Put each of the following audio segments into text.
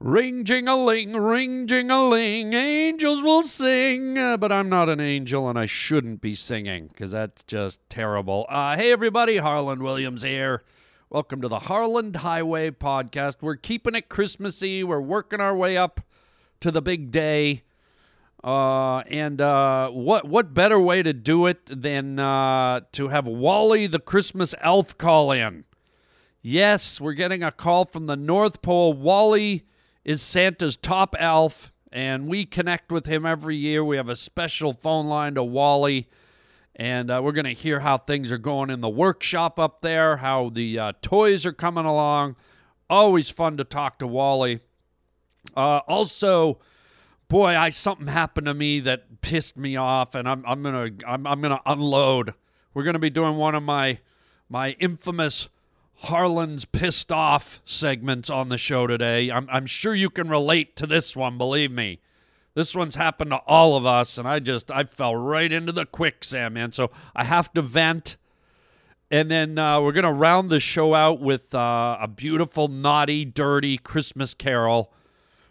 Ring jing-a-ling, ring jing-a-ling, angels will sing. Uh, but I'm not an angel and I shouldn't be singing because that's just terrible. Uh, hey, everybody, Harland Williams here. Welcome to the Harland Highway podcast. We're keeping it Christmassy. We're working our way up to the big day. Uh, and uh, what what better way to do it than uh, to have Wally the Christmas elf call in? Yes, we're getting a call from the North Pole. Wally is Santa's top elf, and we connect with him every year. We have a special phone line to Wally, and uh, we're going to hear how things are going in the workshop up there, how the uh, toys are coming along. Always fun to talk to Wally. Uh, also, boy, I something happened to me that pissed me off, and I'm I'm gonna I'm, I'm gonna unload. We're gonna be doing one of my my infamous Harland's pissed off segments on the show today. I'm, I'm sure you can relate to this one, believe me. This one's happened to all of us, and I just I fell right into the quicksand, man. So I have to vent, and then uh, we're gonna round the show out with uh, a beautiful, naughty, dirty Christmas carol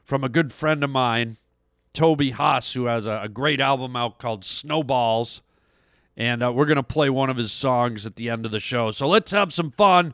from a good friend of mine, Toby Huss, who has a, a great album out called Snowballs, and uh, we're gonna play one of his songs at the end of the show. So let's have some fun.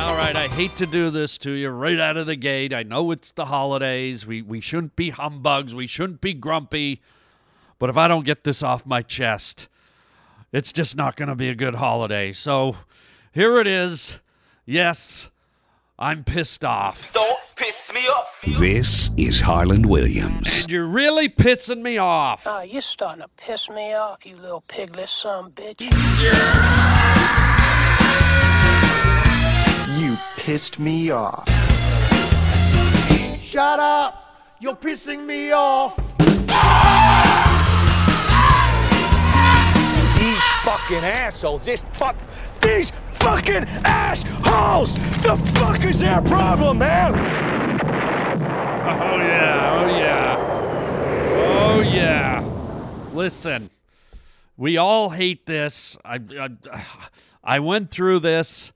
hate to do this to you right out of the gate. I know it's the holidays. We we shouldn't be humbugs. We shouldn't be grumpy. But if I don't get this off my chest, it's just not going to be a good holiday. So here it is. Yes, I'm pissed off. Don't piss me off. This is Harland Williams. And you're really pissing me off. Oh, you're starting to piss me off, you little piglet son of a bitch. You pissed me off. Shut up! You're pissing me off. These fucking assholes. This fuck. These fucking assholes. The fuck is their problem, man? Oh yeah, oh yeah, oh yeah. Listen, we all hate this. I, I, I went through this.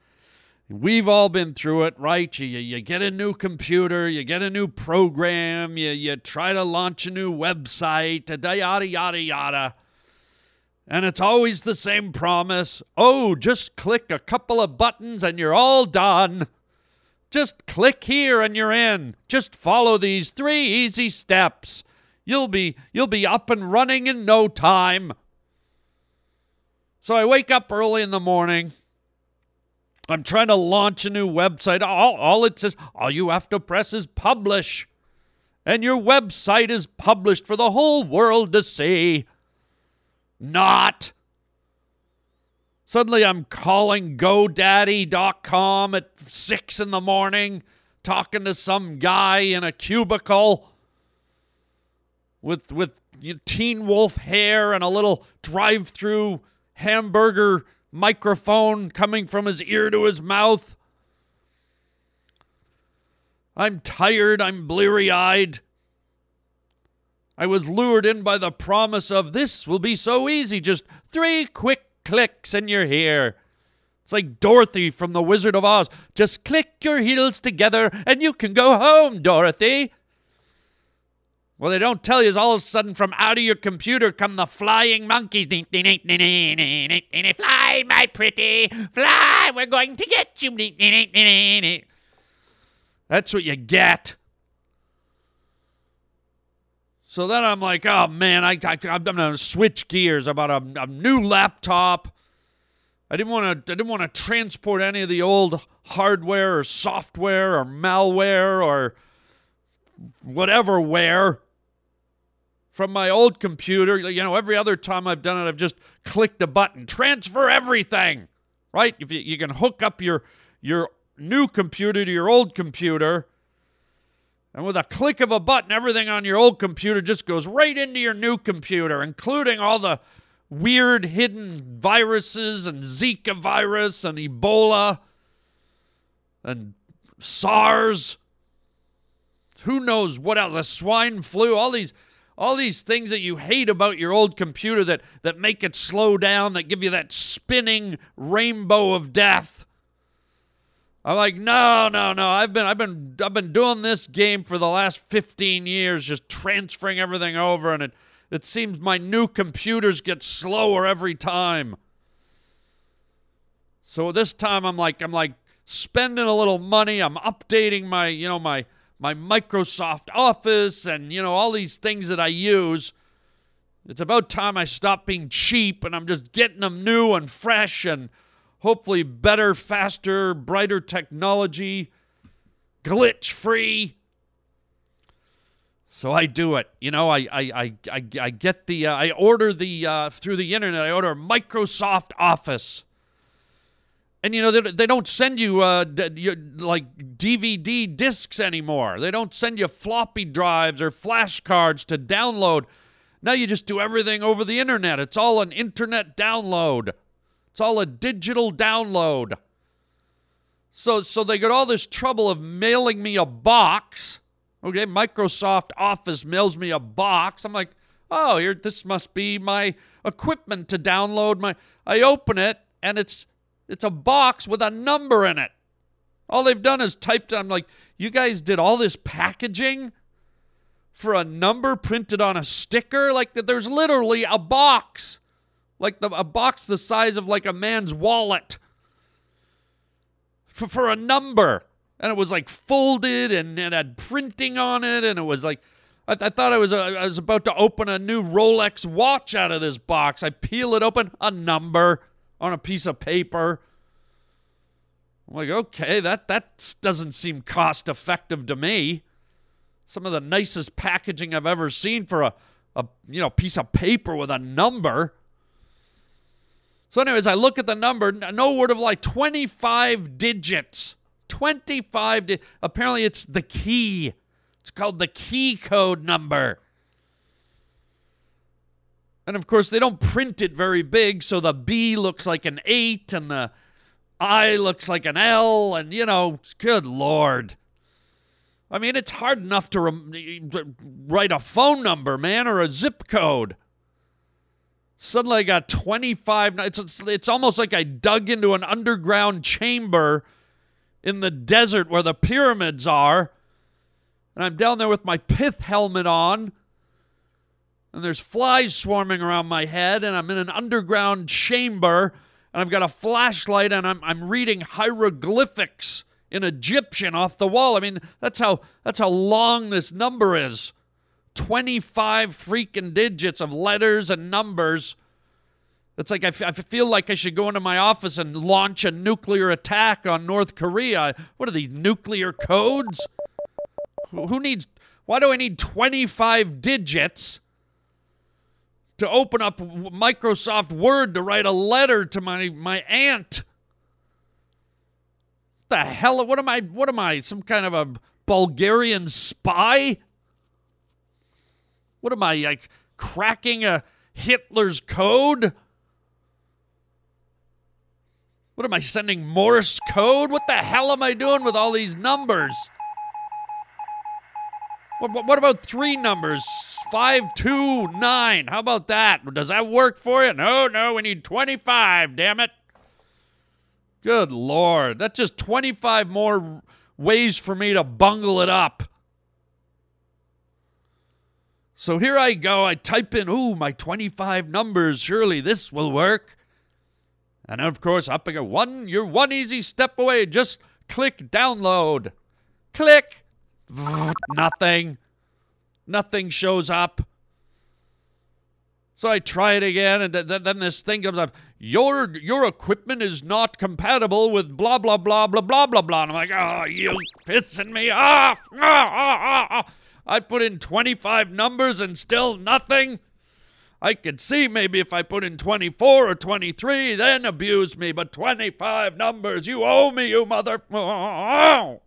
We've all been through it, right? You, you, get a new computer, you get a new program, you, you try to launch a new website, yada, yada, yada. And it's always the same promise. Oh, just click a couple of buttons and you're all done. Just click here and you're in. Just follow these three easy steps. You'll be you'll be up and running in no time. So I wake up early in the morning. I'm trying to launch a new website. All, all it says, all you have to press is publish. And your website is published for the whole world to see. Not. Suddenly I'm calling GoDaddy.com at six in the morning, talking to some guy in a cubicle with with teen wolf hair and a little drive-through hamburger microphone coming from his ear to his mouth. I'm tired, I'm bleary eyed. I was lured in by the promise of this will be so easy, just three quick clicks and you're here. It's like Dorothy from The Wizard of Oz. Just click your heels together and you can go home, Dorothy. Well, they don't tell you is all of a sudden from out of your computer come the flying monkeys. Fly, my pretty, fly, we're going to get you. That's what you get. So then I'm like, oh man, I, I, I'm going to switch gears about a, a new laptop. I didn't want to. I didn't want to transport any of the old hardware or software or malware or whatever ware from my old computer. You know, every other time I've done it, I've just clicked a button, transfer everything. Right? If you, you can hook up your your new computer to your old computer, and with a click of a button, everything on your old computer just goes right into your new computer, including all the weird hidden viruses and Zika virus and Ebola and SARS. Who knows what else? The swine flu, all these all these things that you hate about your old computer that that make it slow down, that give you that spinning rainbow of death. I'm like, no, no, no. I've been I've been I've been doing this game for the last 15 years, just transferring everything over, and it it seems my new computers get slower every time. So this time I'm like I'm like spending a little money. I'm updating my, you know, my my Microsoft Office and you know all these things that I use. It's about time I stop being cheap and I'm just getting them new and fresh and hopefully better, faster, brighter technology, glitch free. So I do it. You know, I I I I, get the uh, I order the uh, through the internet. I order Microsoft Office. And you know they, they don't send you uh, d- like DVD discs anymore. They don't send you floppy drives or flash cards to download. Now you just do everything over the internet. It's all an internet download. It's all a digital download. So so they got all this trouble of mailing me a box. Okay, Microsoft Office mails me a box. I'm like, oh, here this must be my equipment to download my. I open it and it's it's a box with a number in it. All they've done is typed. I'm like, you guys did all this packaging for a number printed on a sticker. Like that. there's literally a box, like the, a box the size of like a man's wallet for, for a number. And it was like folded and it had printing on it. And it was like, I, I thought I was, uh, I was about to open a new Rolex watch out of this box. I peel it open, a number on a piece of paper. I'm like, okay, that that doesn't seem cost effective to me. Some of the nicest packaging I've ever seen for a, a you know piece of paper with a number. So, anyways, I look at the number. No word of like 25 digits. 25. Di- Apparently, it's the key. It's called the key code number. And of course, they don't print it very big, so the B looks like an 8 and the I looks like an L, and you know, good lord. I mean, it's hard enough to, write a phone number, man, or a zip code. Suddenly I got 25. It's, it's, it's almost like I dug into an underground chamber in the desert where the pyramids are. And I'm down there with my pith helmet on and there's flies swarming around my head, and I'm in an underground chamber, and I've got a flashlight, and I'm, I'm reading hieroglyphics in Egyptian off the wall. I mean, that's how that's how long this number is. 25 freaking digits of letters and numbers. It's like I, f- I feel like I should go into my office and launch a nuclear attack on North Korea. What are these nuclear codes? Who, needs? Why do I need 25 digits? To open up Microsoft Word to write a letter to my my aunt. The hell? What am I? What am I? Some kind of a Bulgarian spy? What am I like? Cracking a Hitler's code? What am I sending Morse code? What the hell am I doing with all these numbers? What, what about three numbers? Five, two, nine. How about that? Does that work for you? No, no, we need 25, damn it. Good Lord. That's just 25 more ways for me to bungle it up. So here I go. I type in, ooh, my 25 numbers. Surely this will work. And of course, up go. One, you're one easy step away. Just click download. Click. Nothing. Nothing shows up. So I try it again, and th- then this thing comes up. your your equipment is not compatible with blah blah blah blah blah blah blah. And I'm like, oh, you pissing me off. Ah, ah, ah, ah. I put in 25 numbers and still nothing. I could see maybe if I put in 24 or 23, then abuse me, but 25 numbers, you owe me, you mother.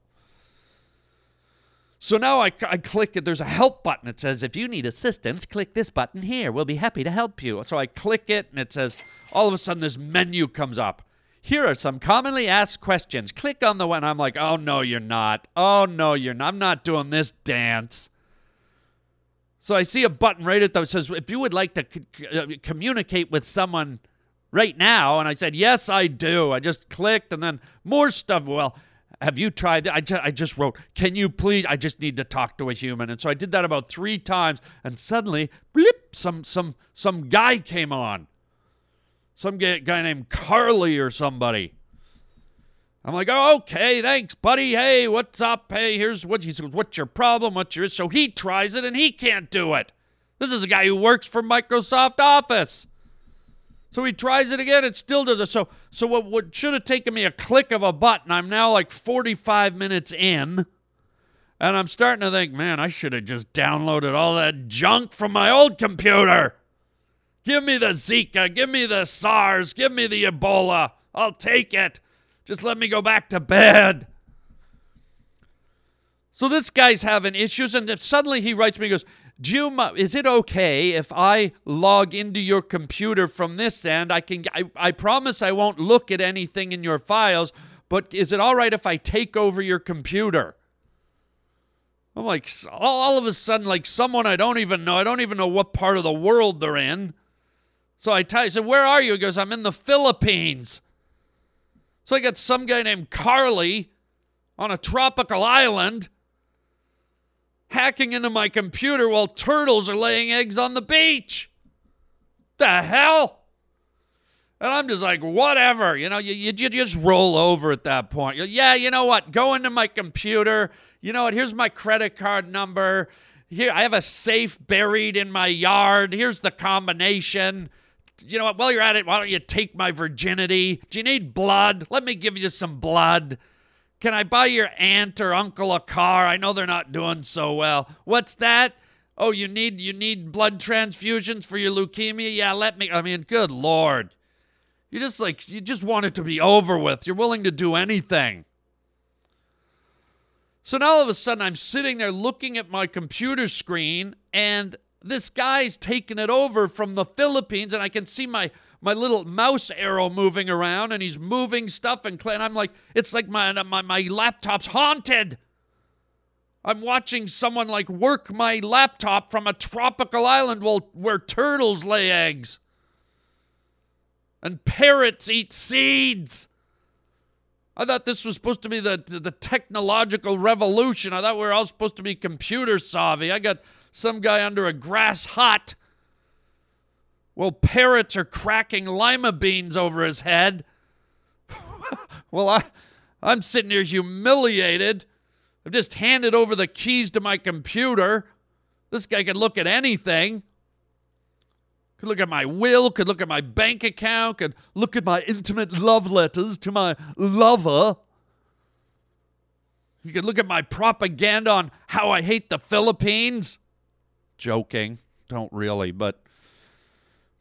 So now I, I click it. There's a help button. It says, if you need assistance, click this button here. We'll be happy to help you. So I click it, and it says, all of a sudden, this menu comes up. Here are some commonly asked questions. Click on the one. I'm like, oh, no, you're not. Oh, no, you're not. I'm not doing this dance. So I see a button right at the says, if you would like to c- uh, communicate with someone right now. And I said, yes, I do. I just clicked, and then more stuff. Well, have you tried? I, ju- I just wrote, can you please? I just need to talk to a human. And so I did that about three times, and suddenly, blip, some some some guy came on. Some guy, guy named Carly or somebody. I'm like, oh, okay, thanks, buddy. Hey, what's up? Hey, here's what he says. What's your problem? What's your so he tries it and he can't do it. This is a guy who works for Microsoft Office. So he tries it again, it still does it. So so what, what should have taken me a click of a button, I'm now like 45 minutes in. And I'm starting to think, man, I should have just downloaded all that junk from my old computer. Give me the Zika, give me the SARS, give me the Ebola. I'll take it. Just let me go back to bed. So this guy's having issues, and if suddenly he writes me, he goes, Jim, is it okay if I log into your computer from this end? I can. I, I promise I won't look at anything in your files, but is it all right if I take over your computer? I'm like, all, all of a sudden, like someone I don't even know. I don't even know what part of the world they're in. So I tell, I said, "Where are you?" He goes, "I'm in the Philippines." So I got some guy named Carly on a tropical island hacking into my computer while turtles are laying eggs on the beach. The hell? And I'm just like, whatever. You know, you, you, you just roll over at that point. Yeah, you know what? Go into my computer. You know what? Here's my credit card number. Here, I have a safe buried in my yard. Here's the combination. You know what? While you're at it, why don't you take my virginity? Do you need blood? Let me give you some blood. Can I buy your aunt or uncle a car? I know they're not doing so well. What's that? Oh, you need you need blood transfusions for your leukemia? Yeah, let me I mean, good lord. You just like you just want it to be over with. You're willing to do anything. So now all of a sudden I'm sitting there looking at my computer screen and this guy's taking it over from the Philippines and I can see my my little mouse arrow moving around and he's moving stuff and, and I'm like, it's like my, uh, my, my laptop's haunted. I'm watching someone like work my laptop from a tropical island while, where turtles lay eggs and parrots eat seeds. I thought this was supposed to be the, the, the technological revolution. I thought we were all supposed to be computer savvy. I got some guy under a grass hut well, parrots are cracking lima beans over his head. well, I, I'm sitting here humiliated. I've just handed over the keys to my computer. This guy could look at anything. Could look at my will, could look at my bank account, could look at my intimate love letters to my lover. You could look at my propaganda on how I hate the Philippines. Joking. Don't really, but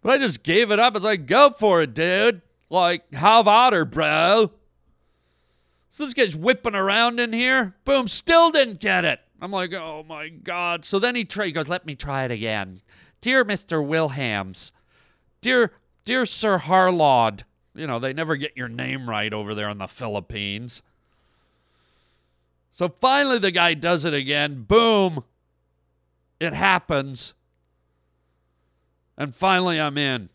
but I just gave it up. It's like, go for it, dude. Like, have at her, bro. So this guy's whipping around in here. Boom, still didn't get it. I'm like, oh my God. So then he, try, he goes, let me try it again. Dear Mr. Wilhams, dear, dear Sir Harlaud, you know, they never get your name right over there in the Philippines. So finally the guy does it again. Boom. It happens. And finally, I'm in.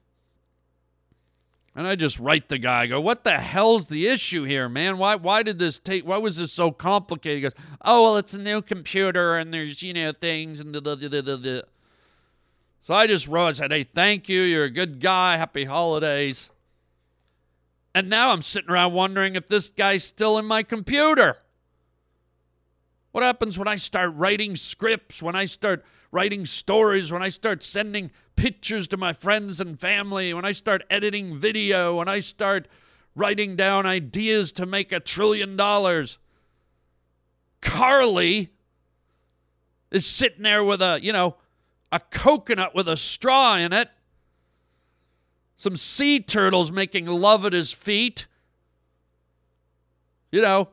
And I just write the guy, I go, what the hell's the issue here, man? Why why did this take why was this so complicated? He goes, Oh, well, it's a new computer and there's, you know, things and da, da, da, da. So I just wrote, I said, Hey, thank you, you're a good guy, happy holidays. And now I'm sitting around wondering if this guy's still in my computer. What happens when I start writing scripts, when I start writing stories, when I start sending pictures to my friends and family, when I start editing video, when I start writing down ideas to make a trillion dollars? Carly is sitting there with a, you know, a coconut with a straw in it, some sea turtles making love at his feet, you know,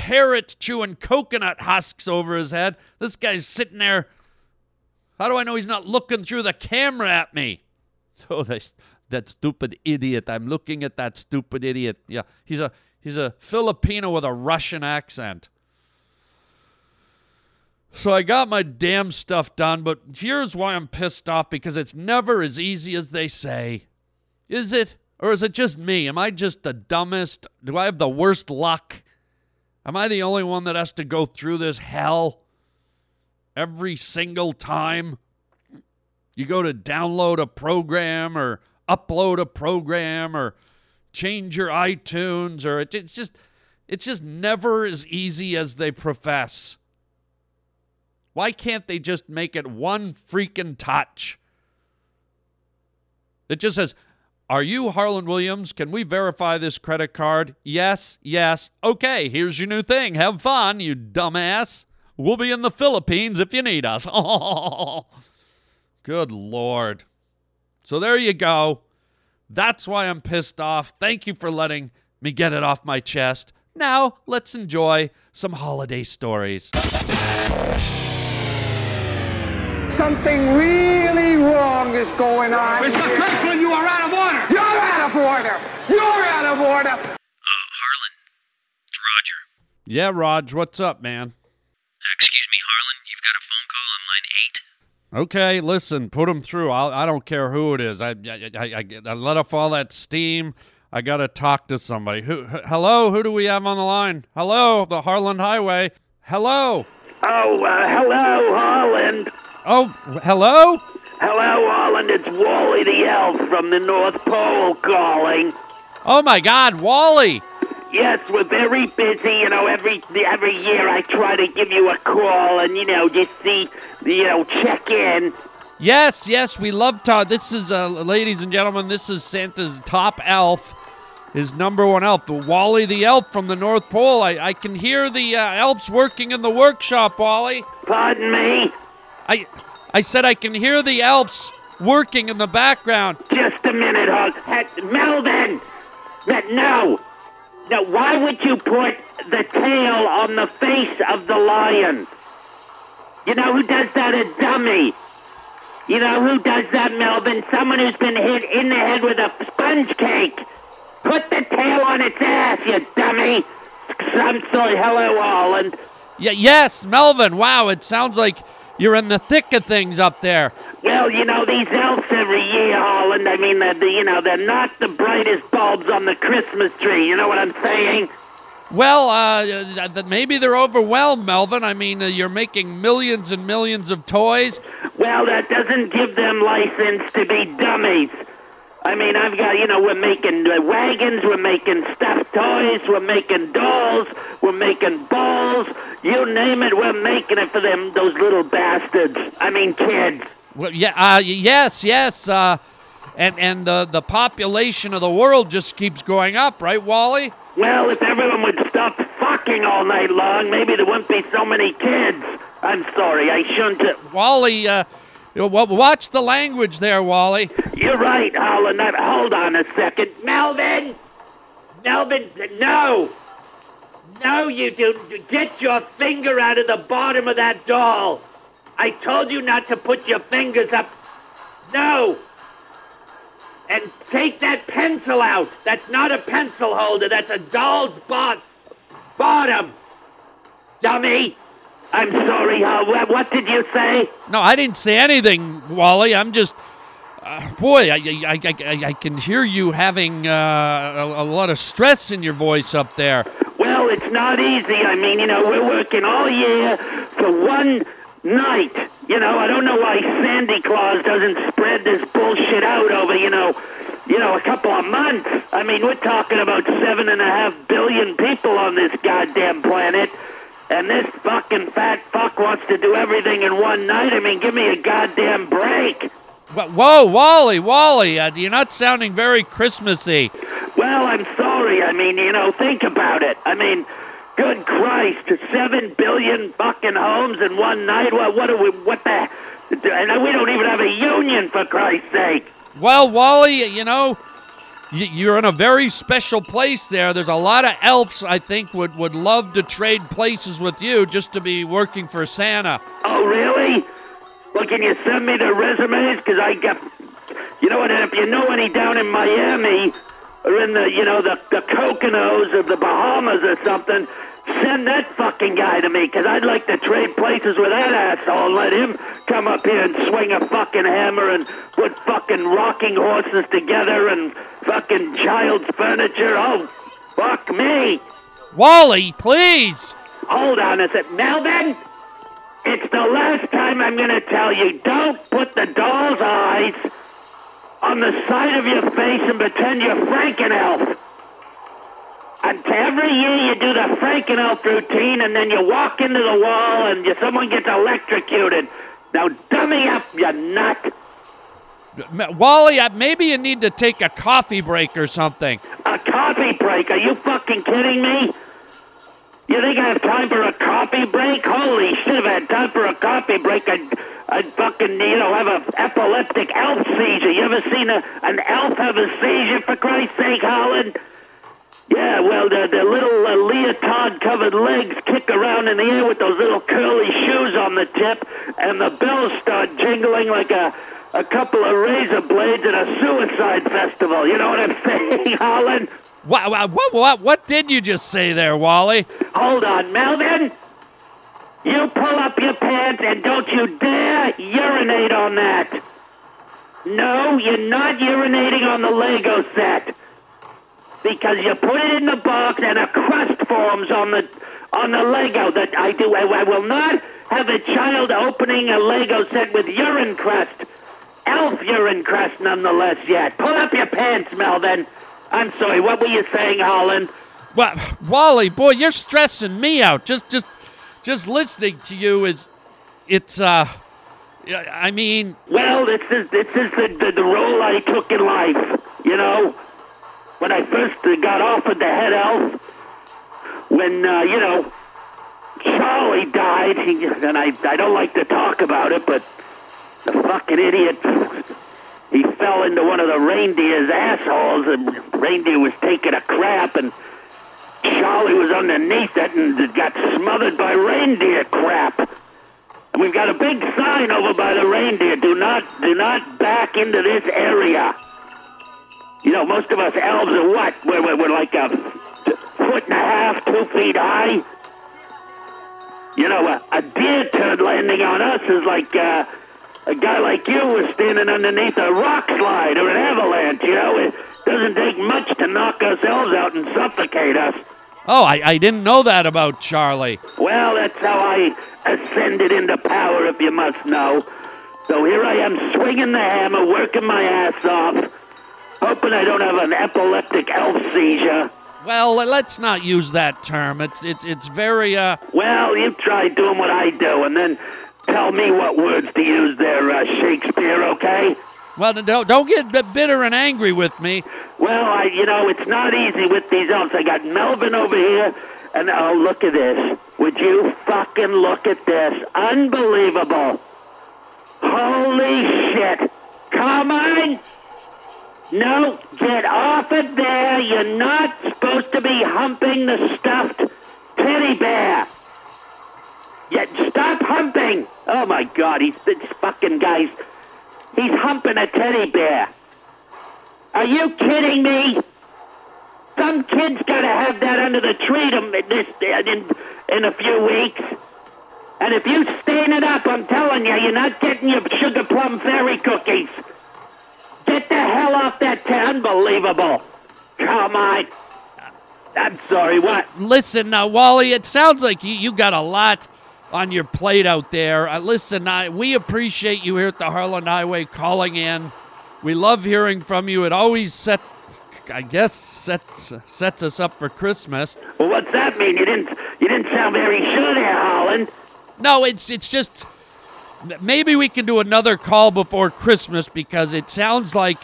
parrot chewing coconut husks over his head. This guy's sitting there. How do I know he's not looking through the camera at me? Oh, that, that stupid idiot. I'm looking at that stupid idiot. Yeah, he's a he's a Filipino with a Russian accent. So I got my damn stuff done, but here's why I'm pissed off because it's never as easy as they say. Is it? Or is it just me? Am I just the dumbest? Do I have the worst luck? Am I the only one that has to go through this hell every single time? You go to download a program or upload a program or change your iTunes or it, it's just it's just never as easy as they profess. Why can't they just make it one freaking touch? It just says, Are you Harland Williams? Can we verify this credit card? Yes, yes. Okay, here's your new thing. Have fun, you dumbass. We'll be in the Philippines if you need us. Good Lord. So there you go. That's why I'm pissed off. Thank you for letting me get it off my chest. Now, let's enjoy some holiday stories. Something really wrong is going on. Mr. here. Kirkland, you are out of order. You're out of order. You're out of order. Harland, it's Roger. Yeah, Raj, what's up, man? Excuse me, Harland. You've got a phone call on line eight. Okay, listen, put him through. I'll, I don't care who it is. I, I, I, I, I let off all that steam. I got to talk to somebody. Who? h- hello? Who do we have on the line? Hello, the Harland Highway. Hello. Oh, uh, hello, Holland. Oh, hello? Hello, Holland. It's Wally the Elf from the North Pole calling. Oh my God, Wally. Yes, we're very busy. You know, every every year I try to give you a call and you know just see, you know, check in. Yes, yes, we love Todd. This is, uh, ladies and gentlemen, this is Santa's top elf, his number one elf, the Wally the elf from the North Pole. I, I can hear the uh, elves working in the workshop, Wally. Pardon me. I, I said I can hear the elves working in the background. Just a minute, Hog. Melvin. Me- No. Now, Why would you put the tail on the face of the lion? You know who does that? A dummy. You know who does that, Melvin? Someone who's been hit in the head with a sponge cake. Put the tail on its ass, you dummy. I'm sorry. Hello, Holland. Yeah, yes, Melvin. Wow, it sounds like you're in the thick of things up there. Well, you know, these elves every year, Holland, I mean, they're, you know, they're not the brightest bulbs on the Christmas tree. You know what I'm saying? Well, uh, maybe they're overwhelmed, Melvin. I mean, uh, you're making millions and millions of toys. Well, that doesn't give them license to be dummies. I mean, I've got, you know, we're making wagons, we're making stuffed toys, we're making dolls, we're making balls. You name it, we're making it for them, those little bastards. I mean, kids. Well, yeah, uh, yes, yes. Uh, and and the the population of the world just keeps going up, right, Wally? Well, if everyone would stop fucking all night long, maybe there wouldn't be so many kids. I'm sorry, I shouldn't have. Wally, uh, you know, wa- watch the language there, Wally. You're right, Holland. Hold on a second. Melvin! Melvin, no! No, you do. Get your finger out of the bottom of that doll. I told you not to put your fingers up. No! And take that pencil out. That's not a pencil holder. That's a doll's bot- bottom. Dummy! I'm sorry, Hal. What, did you say? No, I didn't say anything, Wally. I'm just, uh, boy, I, I, I, I, I can hear you having uh, a, a lot of stress in your voice up there. Well, it's not easy. I mean, you know, we're working all year for one night. You know, I don't know why Sandy Claus doesn't spread this bullshit out over, you know, you know, a couple of months. I mean, we're talking about seven and a half billion people on this goddamn planet. And this fucking fat fuck wants to do everything in one night. I mean, give me a goddamn break. Whoa, Wally, Wally, uh, you're not sounding very Christmassy. Well, I'm sorry. I mean, you know, think about it. I mean, good Christ, seven billion fucking homes in one night. What? What are we? What the? And we don't even have a union for Christ's sake. Well, Wally, you know, you're in a very special place there. There's a lot of elves I think would, would love to trade places with you just to be working for Santa. Oh, really? Well, can you send me the resumes? Because I got, you know what? If you know any down in Miami or in the, you know, the the Coconos of the Bahamas or something, send that fucking guy to me. Because I'd like to trade places with that asshole and let him come up here and swing a fucking hammer and put fucking rocking horses together and fucking child's furniture. Oh, fuck me. Wally, please. Hold on a sec. Melvin, it's the last time I'm going to tell you don't put the doll's eyes on the side of your face and pretend you're Frankenelf. And every year you do the Frankenelf routine and then you walk into the wall and you, someone gets electrocuted. Now dummy up, you nut. Wally, uh, maybe you need to take a coffee break or something. A coffee break? Are you fucking kidding me? You think I have time for a coffee break? Holy shit, if I had time for a coffee break, I'd, I'd fucking, you know, have an epileptic elf seizure. You ever seen a, an elf have a seizure, for Christ's sake, Holland? Yeah, well, the, the little uh, leotard-covered legs kick around in the air with those little curly shoes on the tip, and the bells start jingling like a, a couple of razor blades at a suicide festival. You know what I'm saying, Holland? What, what, what, what did you just say there, Wally? Hold on, Melvin. You pull up your pants and don't you dare urinate on that. No, you're not urinating on the Lego set. Because you put it in the box and a crust forms on the on the Lego that I do. I, I will not have a child opening a Lego set with urine crust. Elf urine crust nonetheless yet. Pull up your pants, Melvin. I'm sorry, what were you saying, Holland? Well, Wally, boy, you're stressing me out. Just, just, just listening to you is, it's, uh, yeah, I mean, Well, this is this is the, the, the role I took in life. You know, when I first got offered the head elf, when uh, you know Charlie died, he, and I I don't like to talk about it, but the fucking idiot. He fell into one of the reindeer's assholes, and reindeer was taking a crap, and Charlie was underneath it and got smothered by reindeer crap. And we've got a big sign over by the reindeer. Do not, do not back into this area. You know, most of us elves are what? We're, we're, we're like a foot and a half, two feet high. You know, a, a deer turd landing on us is like uh, a guy like you was standing underneath a rock slide or an avalanche. You know, it doesn't take much to knock ourselves out and suffocate us. oh, I, I didn't know that about Charlie. Well, that's how I ascended into power, if you must know. So here I am swinging the hammer, working my ass off, hoping I don't have an epileptic elf seizure. Well, let's not use that term. It's, it's, it's very, uh, Well, you try doing what I do, and then tell me what words to use there, uh, Shakespeare, okay? well, don't, don't get bitter and angry with me. Well, I, you know, it's not easy with these elves. I got Melvin over here, and oh, look at this. Would you fucking look at this? Unbelievable. Holy shit. Come on. No, get off it there. You're not supposed to be humping the stuffed teddy bear. Yet stop humping. Oh my god, he's this fucking guy's. He's humping a teddy bear. Are you kidding me? Some kid's got to have that under the tree to this uh, in in a few weeks. And if you stain it up, I'm telling you, you're not getting your sugar plum fairy cookies. Get the hell off that town. Unbelievable. Come on. I'm sorry, what? Listen, now, Wally, it sounds like you, you got a lot on your plate out there. Uh, listen, I, we appreciate you here at the Harland Highway calling in. We love hearing from you. It always set, I guess sets sets us up for Christmas. Well, what's that mean? You didn't you didn't sound very sure there, Holland. No, it's it's just maybe we can do another call before Christmas because it sounds like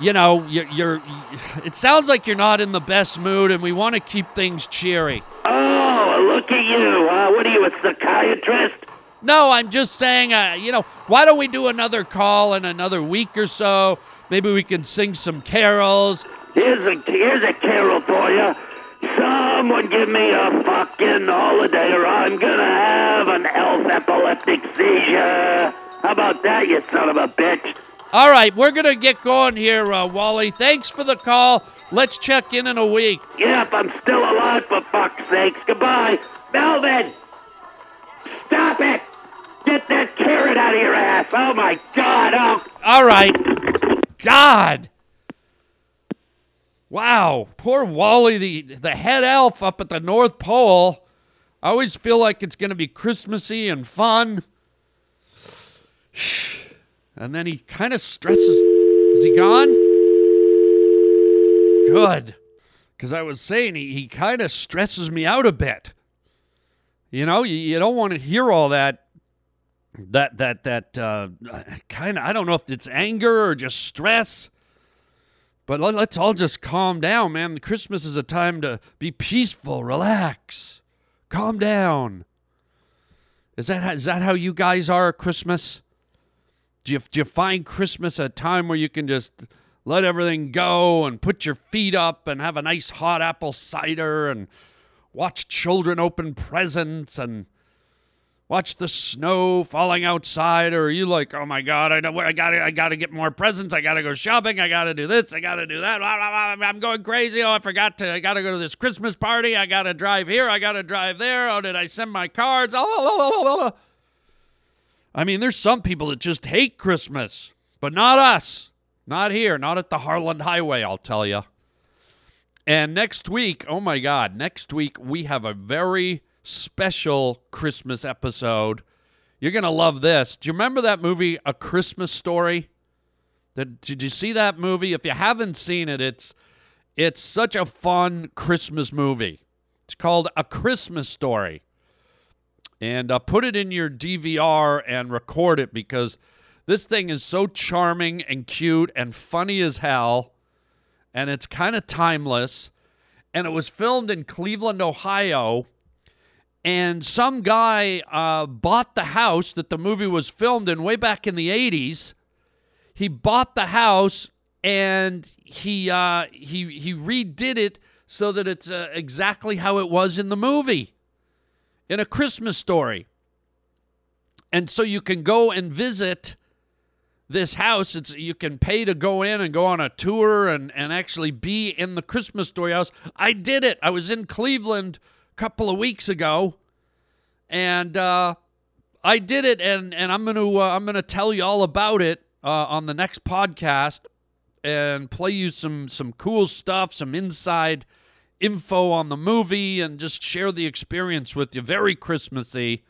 you know you're, you're it sounds like you're not in the best mood and we want to keep things cheery. Oh, look at you. Uh, what are you, a psychiatrist? No, I'm just saying, uh, you know, why don't we do another call in another week or so? Maybe we can sing some carols. Here's a here's a carol for you. Someone give me a fucking holiday, or I'm gonna have an elf epileptic seizure. How about that, you son of a bitch? All right, we're gonna get going here, uh, Wally. Thanks for the call. Let's check in in a week. Yep, I'm still alive for fuck's sakes. Goodbye, Melvin. Stop it! Get that carrot out of your ass! Oh my God! Oh. All right. God. Wow, poor Wally, the the head elf up at the North Pole. I always feel like it's going to be Christmassy and fun. And then he kind of stresses. Is he gone? Good. Because I was saying he, he kind of stresses me out a bit. You know, you, you don't want to hear all that that that that uh, kind of I don't know if it's anger or just stress. But let, us all just calm down, man. Christmas is a time to be peaceful, relax, calm down. Is that is that how you guys are at Christmas? Do you do you find Christmas a time where you can just let everything go and put your feet up and have a nice hot apple cider and watch children open presents and watch the snow falling outside or are you like oh my god i know i gotta i gotta get more presents. I gotta go shopping. I gotta do this. I gotta do that. I'm going crazy. Oh i forgot to i gotta go to this christmas party. I gotta drive here. I gotta drive there. Oh did i send my cards? I mean there's some people that just hate christmas but not us. Not here. Not at the harland highway i'll tell you and next week oh my god next week we have a very special Christmas episode. You're going to love this. Do you remember that movie, A Christmas Story? Did, you see that movie? If you haven't seen it, it's it's such a fun Christmas movie. It's called A Christmas Story. And uh, put it in your DVR and record it because this thing is so charming and cute and funny as hell. And it's kind of timeless. And it was filmed in Cleveland, Ohio and some guy uh, bought the house that the movie was filmed in way back in the 80s. He bought the house and he uh, he he redid it so that it's uh, exactly how it was in the movie, in a Christmas story. And so you can go and visit this house. It's you can pay to go in and go on a tour and and actually be in the Christmas story house. I did it. I was in Cleveland couple of weeks ago, and uh, I did it, and and I'm gonna uh, I'm gonna tell you all about it uh, on the next podcast, and play you some some cool stuff, some inside info on the movie, and just share the experience with you. Very Christmassy,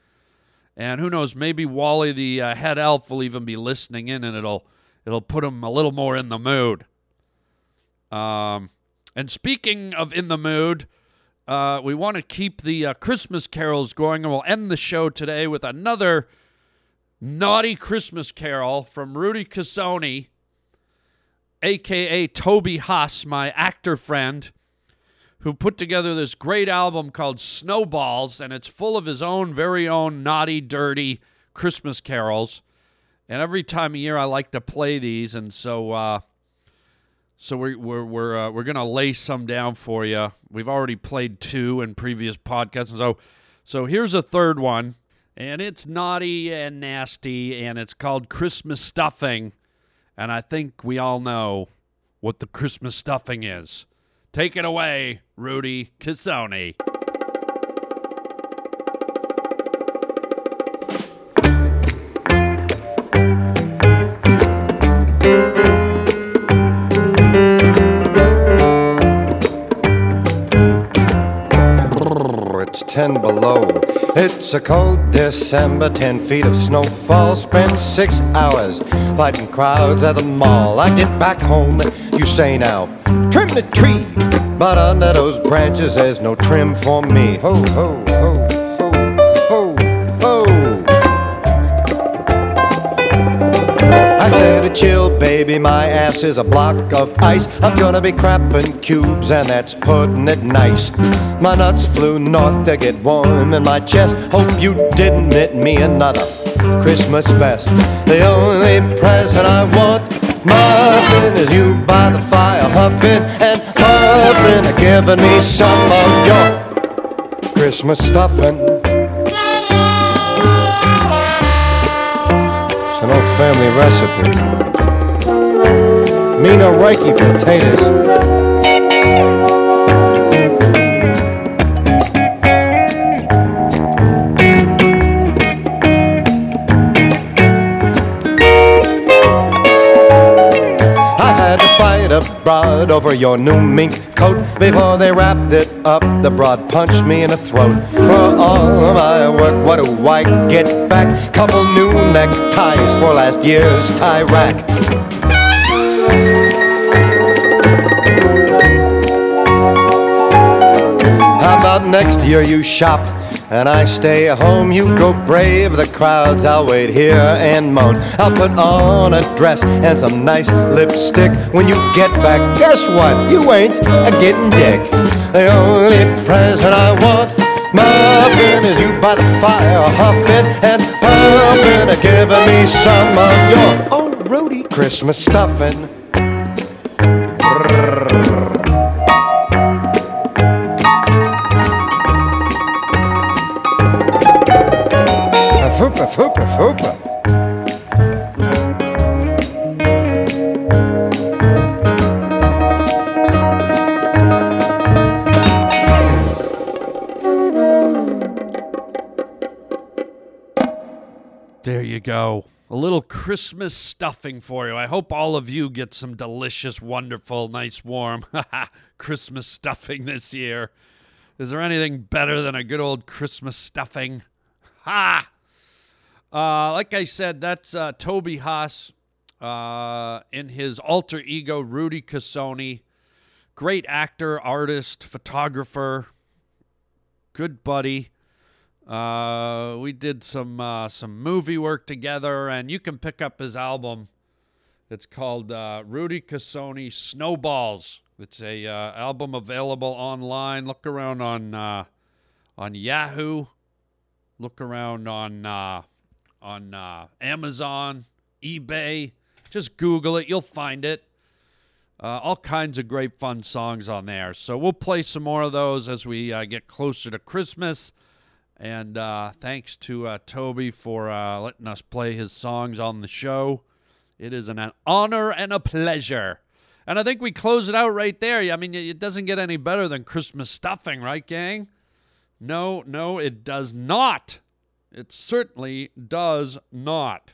and who knows, maybe Wally the uh, head elf will even be listening in, and it'll it'll put him a little more in the mood. Um, and speaking of in the mood. Uh, we want to keep the uh, Christmas carols going, and we'll end the show today with another naughty Christmas carol from Rudy Casoni, aka Toby Huss, my actor friend, who put together this great album called Snowballs, and it's full of his own very own naughty, dirty Christmas carols. And every time of year, I like to play these, and so. Uh, so we're we're we're uh, we're gonna lay some down for you. We've already played two in previous podcasts, and so so here's a third one, and it's naughty and nasty, and it's called Christmas stuffing, and I think we all know what the Christmas stuffing is. Take it away, Rudy Casoni. 10 below. It's a cold December, 10 feet of snowfall. Spent six hours fighting crowds at the mall. I get back home, you say now, trim the tree. But under those branches, there's no trim for me. Ho, ho, ho, chill, baby, my ass is a block of ice. I'm gonna be crapping cubes, and that's putting it nice. My nuts flew north to get warm in my chest. Hope you didn't knit me another Christmas vest. The only present I want, muffin, is you by the fire, huffing and puffing, giving me some of your Christmas stuffing. An old family recipe. Me no Reiki potatoes. I had to fight a broad over your new mink coat before they wrapped it up. The broad punched me in the throat. For all of my work, what do I get back? Couple new neckties for last year's tie rack. Next year you shop and I stay home? You go brave the crowds, I'll wait here and moan. I'll put on a dress and some nice lipstick. When you get back, guess what? You ain't a getting dick. The only present I want. Muffin is you by the fire, huffing and puffing, giving me some of your oh Rudy Christmas stuffing. Fupa, fupa, fupa. There you go. A little Christmas stuffing for you. I hope all of you get some delicious, wonderful, nice, warm Christmas stuffing this year. Is there anything better than a good old Christmas stuffing? Ha! Uh, like I said, that's uh, Toby Huss uh, in his alter ego, Rudy Cassoni. Great actor, artist, photographer, good buddy. Uh, we did some uh, some movie work together, and you can pick up his album. It's called uh, Rudy Cassoni Snowballs. It's a album available online. Look around on on Yahoo. Look around on on uh, Amazon, eBay. Just Google it. You'll find it. Uh, all kinds of great fun songs on there. So we'll play some more of those as we uh, get closer to Christmas. And uh, thanks to uh, Toby for uh, letting us play his songs on the show. It is an, an honor and a pleasure. And I think we close it out right there. I mean, it doesn't get any better than Christmas stuffing, right, gang? No, no, it does not. It certainly does not.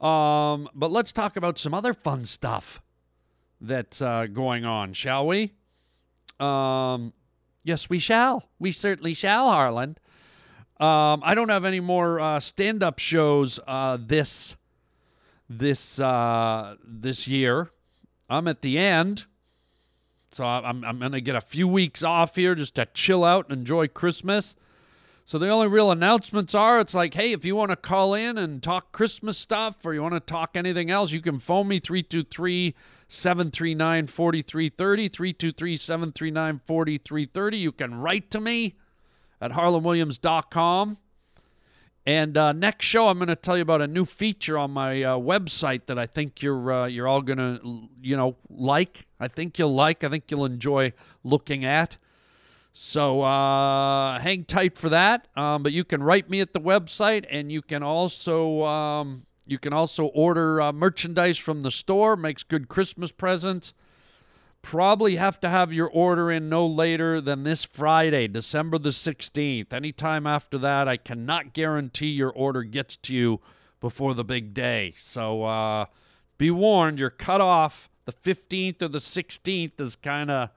Um, but let's talk about some other fun stuff that's uh, going on, shall we? Um, yes, we shall. We certainly shall, Harland. Um, I don't have any more uh, stand-up shows uh, this this uh, this year. I'm at the end, so I'm I'm gonna get a few weeks off here just to chill out and enjoy Christmas. So the only real announcements are it's like, hey, if you want to call in and talk Christmas stuff or you want to talk anything else, you can phone me 323 739 4330. 323 739 4330. You can write to me at harlandwilliams.com. And uh, next show, I'm going to tell you about a new feature on my uh, website that I think you're uh, you're all going to you know like. I think you'll like. I think you'll enjoy looking at. So uh, hang tight for that. Um, but you can write me at the website, and you can also um, you can also order uh, merchandise from the store. Makes good Christmas presents. Probably have to have your order in no later than this Friday, December the 16th. Anytime after that, I cannot guarantee your order gets to you before the big day. So uh, be warned, you're cut off. The 15th or the 16th is kind of,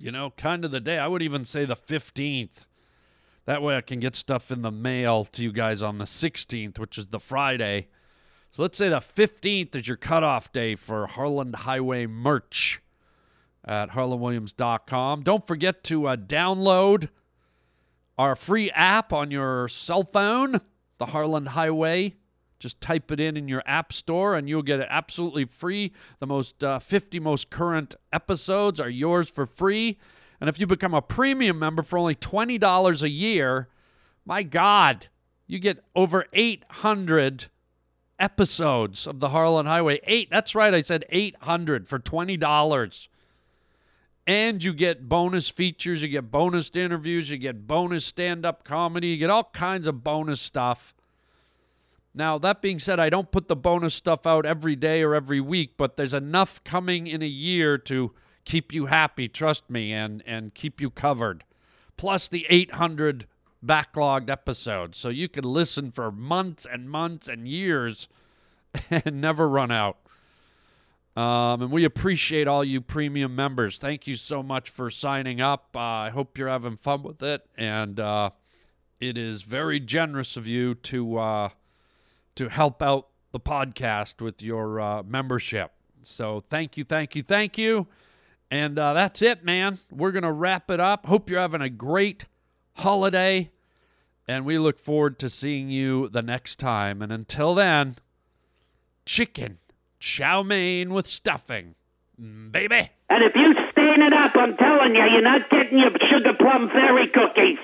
you know, kind of the day. I would even say the 15th That way I can get stuff in the mail to you guys on the 16th, which is the Friday. So let's say the 15th is your cutoff day for Harland Highway merch at harlandwilliams.com. Don't forget to uh, download our free app on your cell phone, the Harland Highway. Just type it in in your app store and you'll get it absolutely free. The most uh, 50 most current episodes are yours for free. And if you become a premium member for only $20 a year, my God, you get over 800 episodes of the Harland Highway. Eight, that's right, I said 800 for $20. And you get bonus features, you get bonus interviews, you get bonus stand up comedy, you get all kinds of bonus stuff. Now, that being said, I don't put the bonus stuff out every day or every week, but there's enough coming in a year to keep you happy, trust me, and, and keep you covered. Plus the 800 backlogged episodes. So you can listen for months and months and years and never run out. Um, and we appreciate all you premium members. Thank you so much for signing up. Uh, I hope you're having fun with it. And uh, it is very generous of you to uh, to help out the podcast with your uh, membership. So thank you, thank you, thank you. And uh, that's it, man. We're going to wrap it up. Hope you're having a great holiday. And we look forward to seeing you the next time. And until then, chicken chow mein with stuffing. Baby. And if you stain it up, I'm telling you, you're not getting your sugar plum fairy cookies.